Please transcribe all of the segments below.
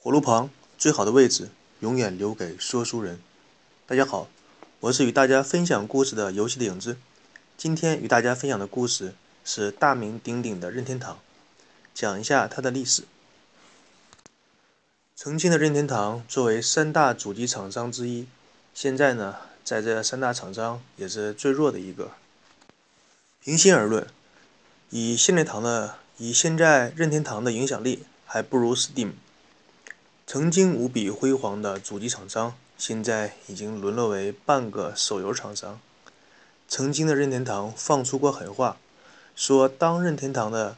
火炉旁最好的位置，永远留给说书人。大家好，我是与大家分享故事的游戏的影子。今天与大家分享的故事是大名鼎鼎的任天堂，讲一下它的历史。曾经的任天堂作为三大主机厂商之一，现在呢，在这三大厂商也是最弱的一个。平心而论，以现在堂的以现在任天堂的影响力，还不如 Steam。曾经无比辉煌的主机厂商，现在已经沦落为半个手游厂商。曾经的任天堂放出过狠话，说当任天堂的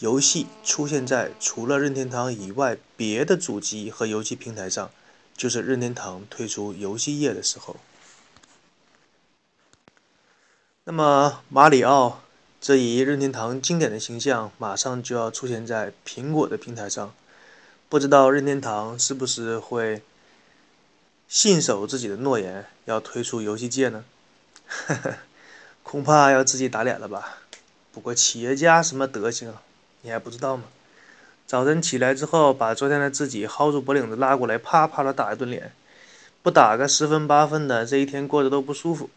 游戏出现在除了任天堂以外别的主机和游戏平台上，就是任天堂退出游戏业的时候。那么马里奥这一任天堂经典的形象，马上就要出现在苹果的平台上。不知道任天堂是不是会信守自己的诺言，要退出游戏界呢？恐怕要自己打脸了吧。不过企业家什么德行，你还不知道吗？早晨起来之后，把昨天的自己薅住脖领子拉过来，啪啪的打一顿脸，不打个十分八分的，这一天过得都不舒服。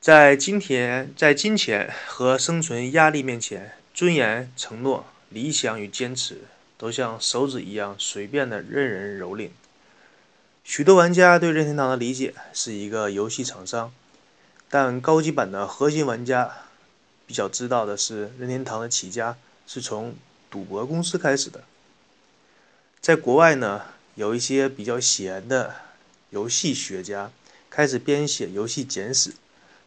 在今天，在金钱和生存压力面前，尊严、承诺、理想与坚持。都像手指一样随便的任人蹂躏。许多玩家对任天堂的理解是一个游戏厂商，但高级版的核心玩家比较知道的是，任天堂的起家是从赌博公司开始的。在国外呢，有一些比较闲的游戏学家开始编写游戏简史，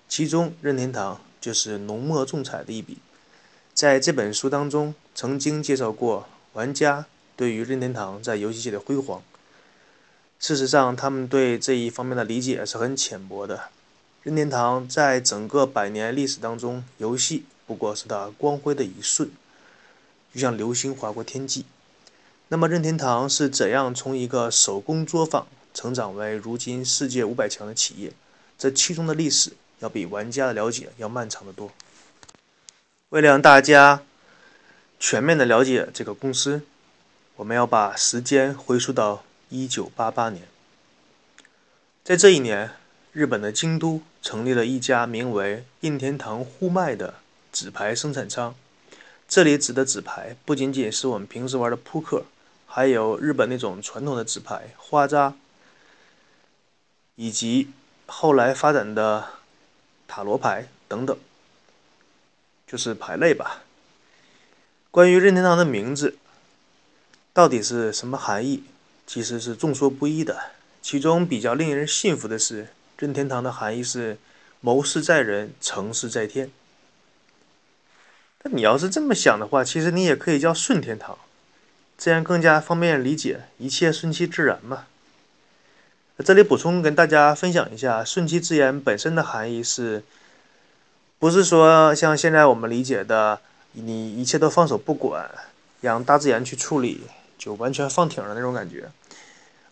其中任天堂就是浓墨重彩的一笔。在这本书当中，曾经介绍过。玩家对于任天堂在游戏界的辉煌，事实上，他们对这一方面的理解是很浅薄的。任天堂在整个百年历史当中，游戏不过是它光辉的一瞬，就像流星划过天际。那么，任天堂是怎样从一个手工作坊成长为如今世界五百强的企业？这其中的历史要比玩家的了解要漫长的多。为了让大家。全面的了解这个公司，我们要把时间回溯到一九八八年。在这一年，日本的京都成立了一家名为印天堂呼麦的纸牌生产商。这里指的纸牌不仅仅是我们平时玩的扑克，还有日本那种传统的纸牌花扎，以及后来发展的塔罗牌等等，就是牌类吧。关于任天堂的名字到底是什么含义，其实是众说不一的。其中比较令人信服的是，任天堂的含义是“谋事在人，成事在天”。但你要是这么想的话，其实你也可以叫顺天堂，这样更加方便理解，一切顺其自然嘛。这里补充跟大家分享一下，“顺其自然”本身的含义是，不是说像现在我们理解的。你一切都放手不管，让大自然去处理，就完全放挺了那种感觉。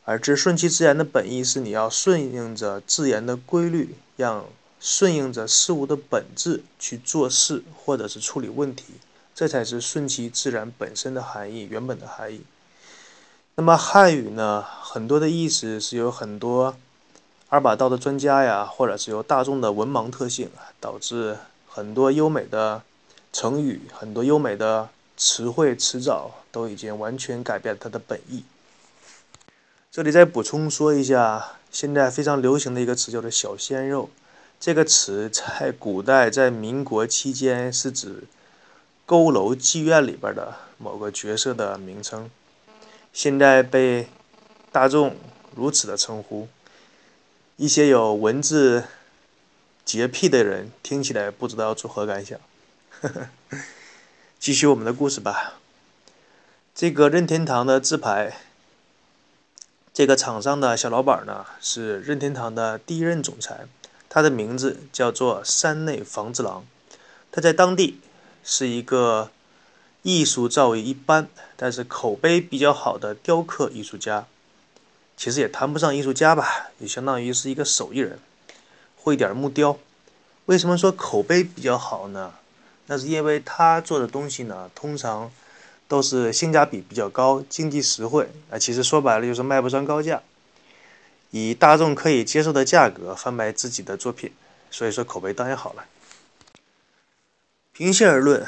而这顺其自然的本意是你要顺应着自然的规律，让顺应着事物的本质去做事或者是处理问题，这才是顺其自然本身的含义，原本的含义。那么汉语呢，很多的意思是有很多二把刀的专家呀，或者是由大众的文盲特性导致很多优美的。成语很多优美的词汇词藻都已经完全改变它的本意。这里再补充说一下，现在非常流行的一个词叫做“小鲜肉”。这个词在古代，在民国期间是指佝偻妓院里边的某个角色的名称，现在被大众如此的称呼。一些有文字洁癖的人听起来不知道作何感想。呵 呵继续我们的故事吧。这个任天堂的字牌，这个厂商的小老板呢，是任天堂的第一任总裁，他的名字叫做山内房之郎。他在当地是一个艺术造诣一般，但是口碑比较好的雕刻艺术家。其实也谈不上艺术家吧，也相当于是一个手艺人，会点木雕。为什么说口碑比较好呢？那是因为他做的东西呢，通常都是性价比比较高、经济实惠啊。其实说白了就是卖不上高价，以大众可以接受的价格贩卖自己的作品，所以说口碑当然好了。平心而论，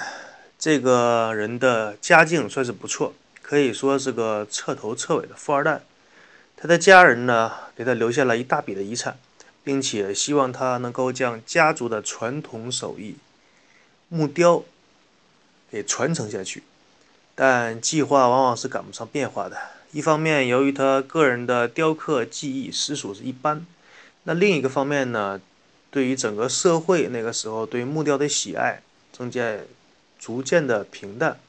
这个人的家境算是不错，可以说是个彻头彻尾的富二代。他的家人呢，给他留下了一大笔的遗产，并且希望他能够将家族的传统手艺木雕给传承下去。但计划往往是赶不上变化的。一方面，由于他个人的雕刻技艺实属是一般；那另一个方面呢，对于整个社会那个时候对木雕的喜爱正在逐渐的平淡。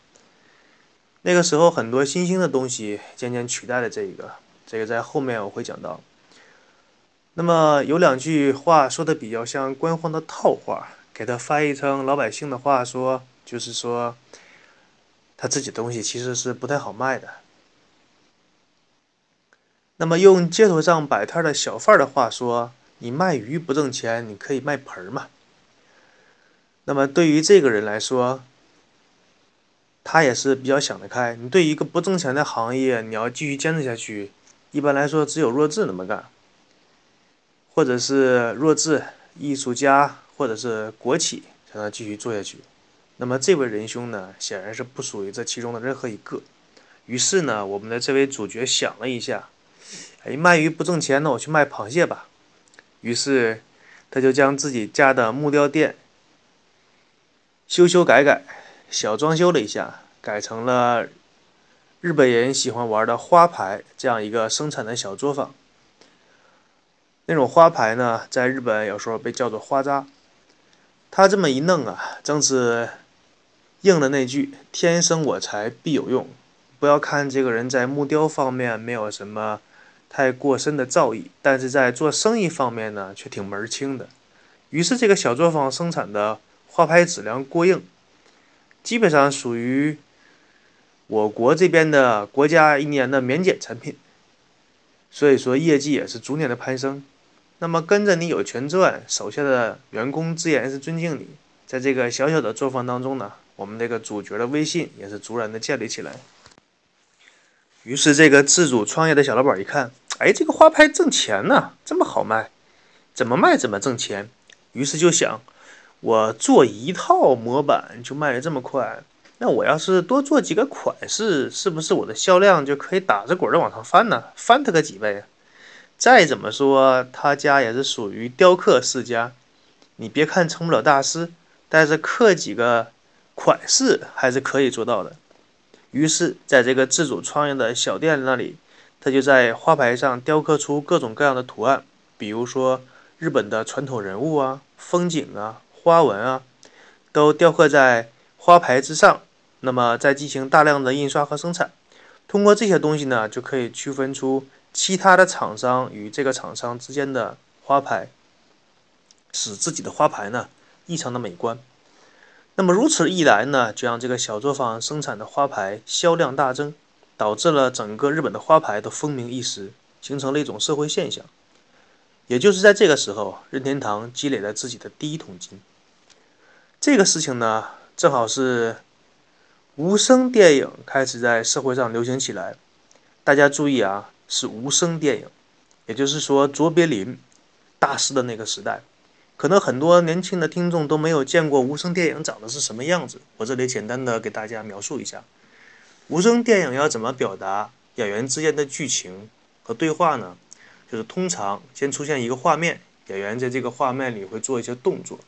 那个时候，很多新兴的东西渐渐取代了这一个。这个在后面我会讲到。那么有两句话说的比较像官方的套话，给他翻译成老百姓的话说，就是说他自己东西其实是不太好卖的。那么用街头上摆摊的小贩的话说，你卖鱼不挣钱，你可以卖盆儿嘛。那么对于这个人来说，他也是比较想得开。你对一个不挣钱的行业，你要继续坚持下去。一般来说，只有弱智那么干，或者是弱智艺术家，或者是国企才能继续做下去。那么这位仁兄呢，显然是不属于这其中的任何一个。于是呢，我们的这位主角想了一下，哎，卖鱼不挣钱，那我去卖螃蟹吧。于是他就将自己家的木雕店修修改改，小装修了一下，改成了。日本人喜欢玩的花牌，这样一个生产的小作坊。那种花牌呢，在日本有时候被叫做花扎。他这么一弄啊，正是应了那句“天生我材必有用”。不要看这个人在木雕方面没有什么太过深的造诣，但是在做生意方面呢，却挺门儿清的。于是，这个小作坊生产的花牌质量过硬，基本上属于。我国这边的国家一年的免检产品，所以说业绩也是逐年的攀升。那么跟着你有钱赚，手下的员工自然是尊敬你。在这个小小的作坊当中呢，我们这个主角的威信也是逐然的建立起来。于是这个自主创业的小老板一看，哎，这个花牌挣钱呢，这么好卖，怎么卖怎么挣钱。于是就想，我做一套模板就卖的这么快。那我要是多做几个款式，是不是我的销量就可以打着滚的往上翻呢？翻它个几倍啊！再怎么说，他家也是属于雕刻世家，你别看成不了大师，但是刻几个款式还是可以做到的。于是，在这个自主创业的小店那里，他就在花牌上雕刻出各种各样的图案，比如说日本的传统人物啊、风景啊、花纹啊，都雕刻在。花牌之上，那么再进行大量的印刷和生产，通过这些东西呢，就可以区分出其他的厂商与这个厂商之间的花牌，使自己的花牌呢异常的美观。那么如此一来呢，就让这个小作坊生产的花牌销量大增，导致了整个日本的花牌都风靡一时，形成了一种社会现象。也就是在这个时候，任天堂积累了自己的第一桶金。这个事情呢。正好是无声电影开始在社会上流行起来。大家注意啊，是无声电影，也就是说卓别林大师的那个时代。可能很多年轻的听众都没有见过无声电影长得是什么样子。我这里简单的给大家描述一下，无声电影要怎么表达演员之间的剧情和对话呢？就是通常先出现一个画面，演员在这个画面里会做一些动作，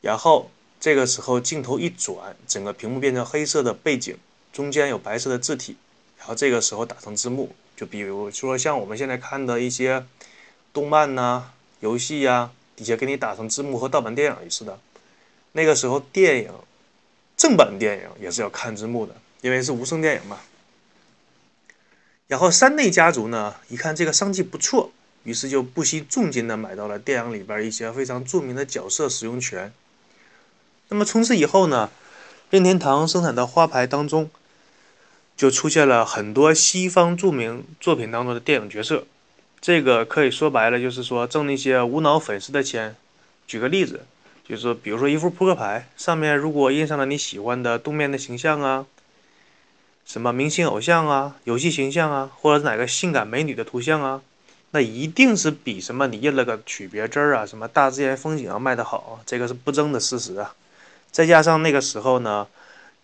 然后。这个时候镜头一转，整个屏幕变成黑色的背景，中间有白色的字体，然后这个时候打成字幕。就比如说像我们现在看的一些动漫呐、游戏呀，底下给你打成字幕和盗版电影似的。那个时候电影正版电影也是要看字幕的，因为是无声电影嘛。然后山内家族呢，一看这个商机不错，于是就不惜重金的买到了电影里边一些非常著名的角色使用权。那么从此以后呢，任天堂生产的花牌当中，就出现了很多西方著名作品当中的电影角色。这个可以说白了，就是说挣那些无脑粉丝的钱。举个例子，就是，比如说一副扑克牌，上面如果印上了你喜欢的动漫的形象啊，什么明星偶像啊、游戏形象啊，或者哪个性感美女的图像啊，那一定是比什么你印了个曲别针啊、什么大自然风景要卖得好，这个是不争的事实啊。再加上那个时候呢，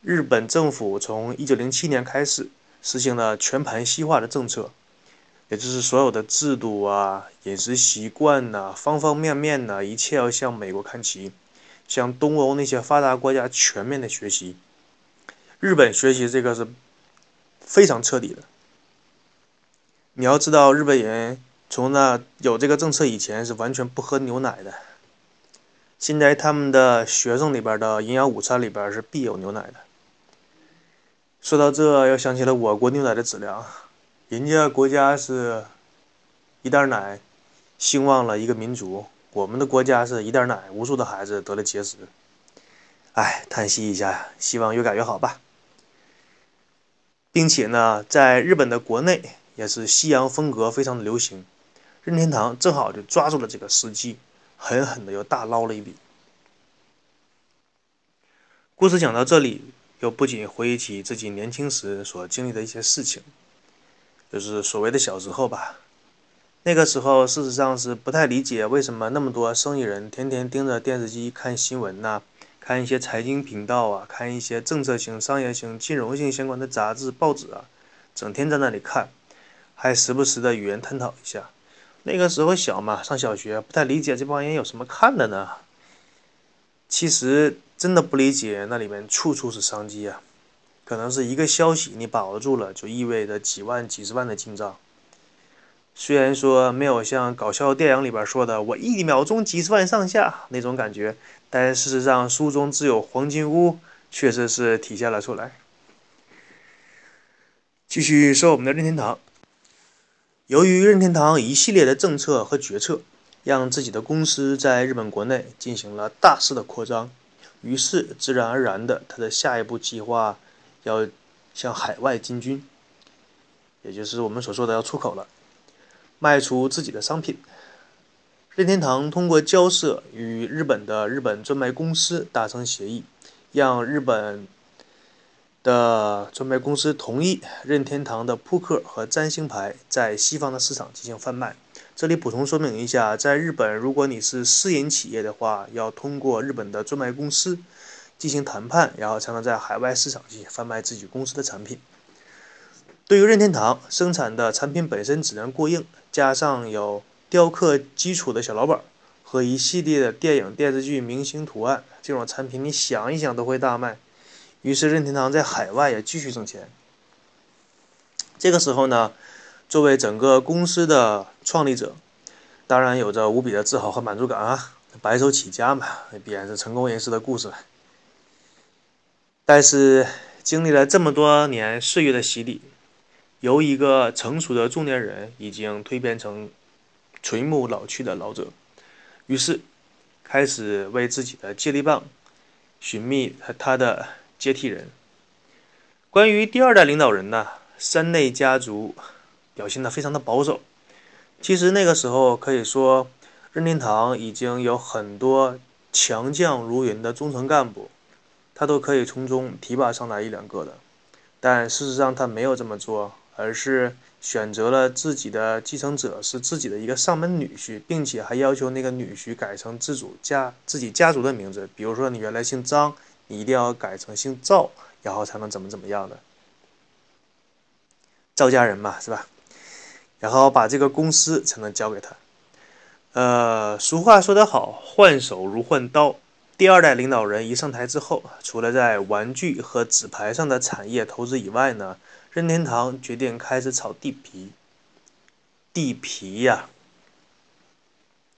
日本政府从一九零七年开始实行了全盘西化的政策，也就是所有的制度啊、饮食习惯呐、方方面面呐，一切要向美国看齐，向东欧那些发达国家全面的学习。日本学习这个是非常彻底的。你要知道，日本人从那有这个政策以前是完全不喝牛奶的。现在他们的学生里边的营养午餐里边是必有牛奶的。说到这，又想起了我国牛奶的质量，人家国家是一袋奶兴旺了一个民族，我们的国家是一袋奶无数的孩子得了结石。哎，叹息一下，希望越改越好吧。并且呢，在日本的国内也是西洋风格非常的流行，任天堂正好就抓住了这个时机。狠狠的又大捞了一笔。故事讲到这里，又不仅回忆起自己年轻时所经历的一些事情，就是所谓的小时候吧。那个时候，事实上是不太理解为什么那么多生意人天天盯着电视机看新闻呐，看一些财经频道啊，看一些政策性、商业性、金融性相关的杂志、报纸啊，整天在那里看，还时不时的与人探讨一下。那个时候小嘛，上小学不太理解这帮人有什么看的呢。其实真的不理解，那里面处处是商机啊。可能是一个消息你把握住了，就意味着几万、几十万的进账。虽然说没有像搞笑电影里边说的“我一秒钟几十万上下”那种感觉，但事实上书中自有黄金屋确实是体现了出来。继续说我们的任天堂。由于任天堂一系列的政策和决策，让自己的公司在日本国内进行了大肆的扩张，于是自然而然的，他的下一步计划要向海外进军，也就是我们所说的要出口了，卖出自己的商品。任天堂通过交涉与日本的日本专卖公司达成协议，让日本。的专卖公司同意任天堂的扑克和占星牌在西方的市场进行贩卖。这里补充说明一下，在日本，如果你是私营企业的话，要通过日本的专卖公司进行谈判，然后才能在海外市场进行贩卖自己公司的产品。对于任天堂生产的产品本身质量过硬，加上有雕刻基础的小老板和一系列的电影、电视剧明星图案，这种产品你想一想都会大卖。于是任天堂在海外也继续挣钱。这个时候呢，作为整个公司的创立者，当然有着无比的自豪和满足感啊！白手起家嘛，那必然是成功人士的故事了。但是经历了这么多年岁月的洗礼，由一个成熟的中年人，已经蜕变成垂暮老去的老者，于是开始为自己的接力棒寻觅他他的。接替人。关于第二代领导人呢，山内家族表现得非常的保守。其实那个时候可以说，任天堂已经有很多强将如云的中层干部，他都可以从中提拔上来一两个的。但事实上他没有这么做，而是选择了自己的继承者是自己的一个上门女婿，并且还要求那个女婿改成自主家自己家族的名字，比如说你原来姓张。你一定要改成姓赵，然后才能怎么怎么样的。赵家人嘛，是吧？然后把这个公司才能交给他。呃，俗话说得好，换手如换刀。第二代领导人一上台之后，除了在玩具和纸牌上的产业投资以外呢，任天堂决定开始炒地皮。地皮呀，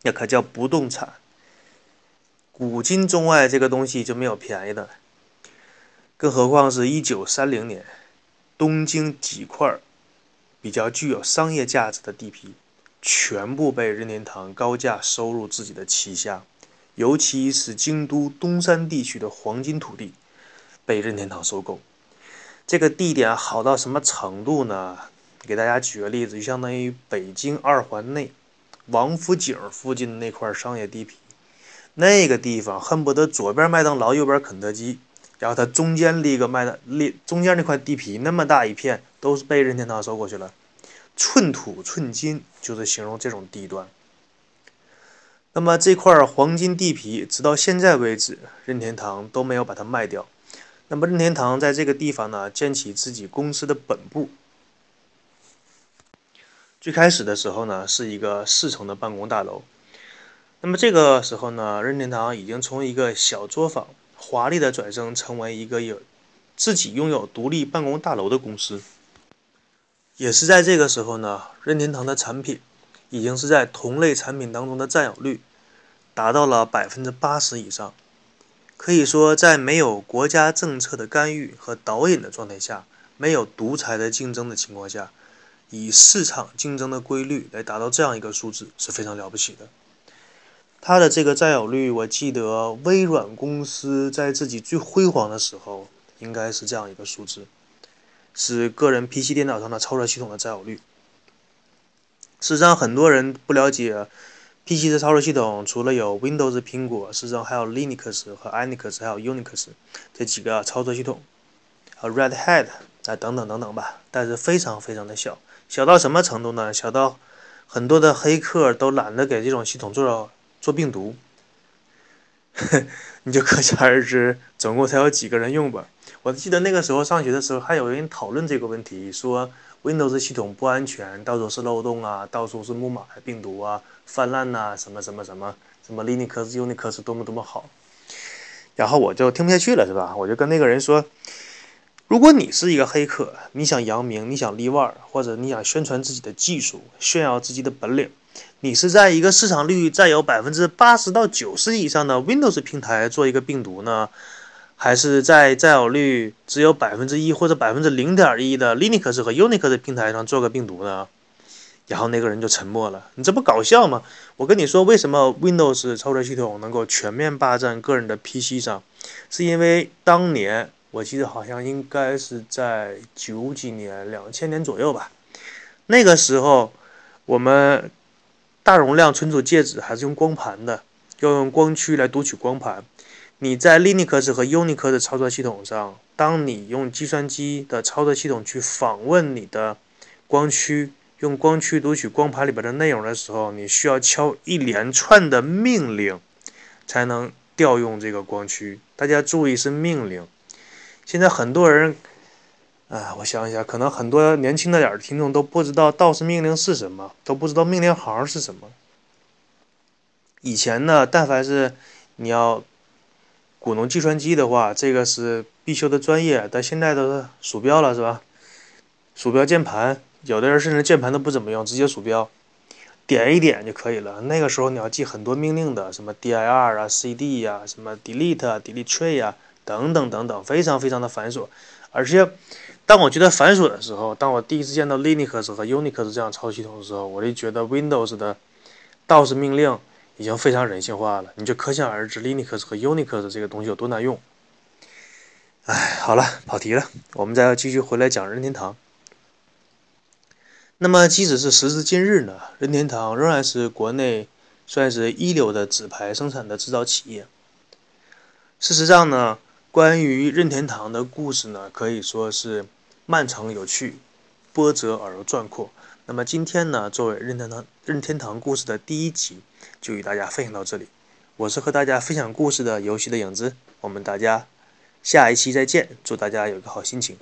那可叫不动产。古今中外，这个东西就没有便宜的，更何况是一九三零年，东京几块比较具有商业价值的地皮，全部被任天堂高价收入自己的旗下，尤其是京都东山地区的黄金土地，被任天堂收购。这个地点好到什么程度呢？给大家举个例子，就相当于北京二环内王府井附近的那块商业地皮。那个地方恨不得左边麦当劳，右边肯德基，然后它中间立个麦的立中间那块地皮那么大一片都是被任天堂收过去了，寸土寸金就是形容这种地段。那么这块黄金地皮直到现在为止，任天堂都没有把它卖掉。那么任天堂在这个地方呢建起自己公司的本部。最开始的时候呢是一个四层的办公大楼。那么这个时候呢，任天堂已经从一个小作坊华丽的转身成为一个有自己拥有独立办公大楼的公司。也是在这个时候呢，任天堂的产品已经是在同类产品当中的占有率达到了百分之八十以上。可以说，在没有国家政策的干预和导引的状态下，没有独裁的竞争的情况下，以市场竞争的规律来达到这样一个数字是非常了不起的。它的这个占有率，我记得微软公司在自己最辉煌的时候，应该是这样一个数字，是个人 PC 电脑上的操作系统的占有率。事实上，很多人不了解 PC 的操作系统，除了有 Windows、苹果，事实上还有 Linux 和 Unix，还有 Unix 这几个操作系统，Red Hat 啊等等等等吧。但是非常非常的小，小到什么程度呢？小到很多的黑客都懒得给这种系统做。做病毒，你就可想而知，总共才有几个人用吧。我记得那个时候上学的时候，还有人讨论这个问题，说 Windows 系统不安全，到处是漏洞啊，到处是木马病毒啊，泛滥呐，什么什么什么，什么 Linux、Unix 多么多么好。然后我就听不下去了，是吧？我就跟那个人说，如果你是一个黑客，你想扬名，你想立腕，或者你想宣传自己的技术，炫耀自己的本领。你是在一个市场率占有百分之八十到九十以上的 Windows 平台做一个病毒呢，还是在占有率只有百分之一或者百分之零点一的 Linux 和 Unix 的平台上做个病毒呢？然后那个人就沉默了。你这不搞笑吗？我跟你说，为什么 Windows 操作系统能够全面霸占个人的 PC 上，是因为当年我记得好像应该是在九几年、两千年左右吧，那个时候我们。大容量存储介质还是用光盘的，要用光驱来读取光盘。你在 Linux 和 Unix 的操作系统上，当你用计算机的操作系统去访问你的光驱，用光驱读取光盘里边的内容的时候，你需要敲一连串的命令才能调用这个光驱。大家注意，是命令。现在很多人。啊，我想一下，可能很多年轻的点儿的听众都不知道道士命令是什么，都不知道命令行是什么。以前呢，但凡是你要鼓动计算机的话，这个是必修的专业。但现在都是鼠标了，是吧？鼠标键盘，有的人甚至键盘都不怎么用，直接鼠标点一点就可以了。那个时候你要记很多命令的，什么 dir 啊、cd 呀、什么 delete 啊、delete tree 呀，等等等等，非常非常的繁琐，而且。当我觉得繁琐的时候，当我第一次见到 Linux 和 Unix 这样操作系统的时候，我就觉得 Windows 的 DOS 命令已经非常人性化了。你就可想而知 Linux 和 Unix 这个东西有多难用。哎，好了，跑题了，我们再要继续回来讲任天堂。那么，即使是时至今日呢，任天堂仍然是国内算是一流的纸牌生产的制造企业。事实上呢，关于任天堂的故事呢，可以说是。漫长有趣，波折而又壮阔。那么今天呢，作为任天堂任天堂故事的第一集，就与大家分享到这里。我是和大家分享故事的游戏的影子，我们大家下一期再见。祝大家有个好心情。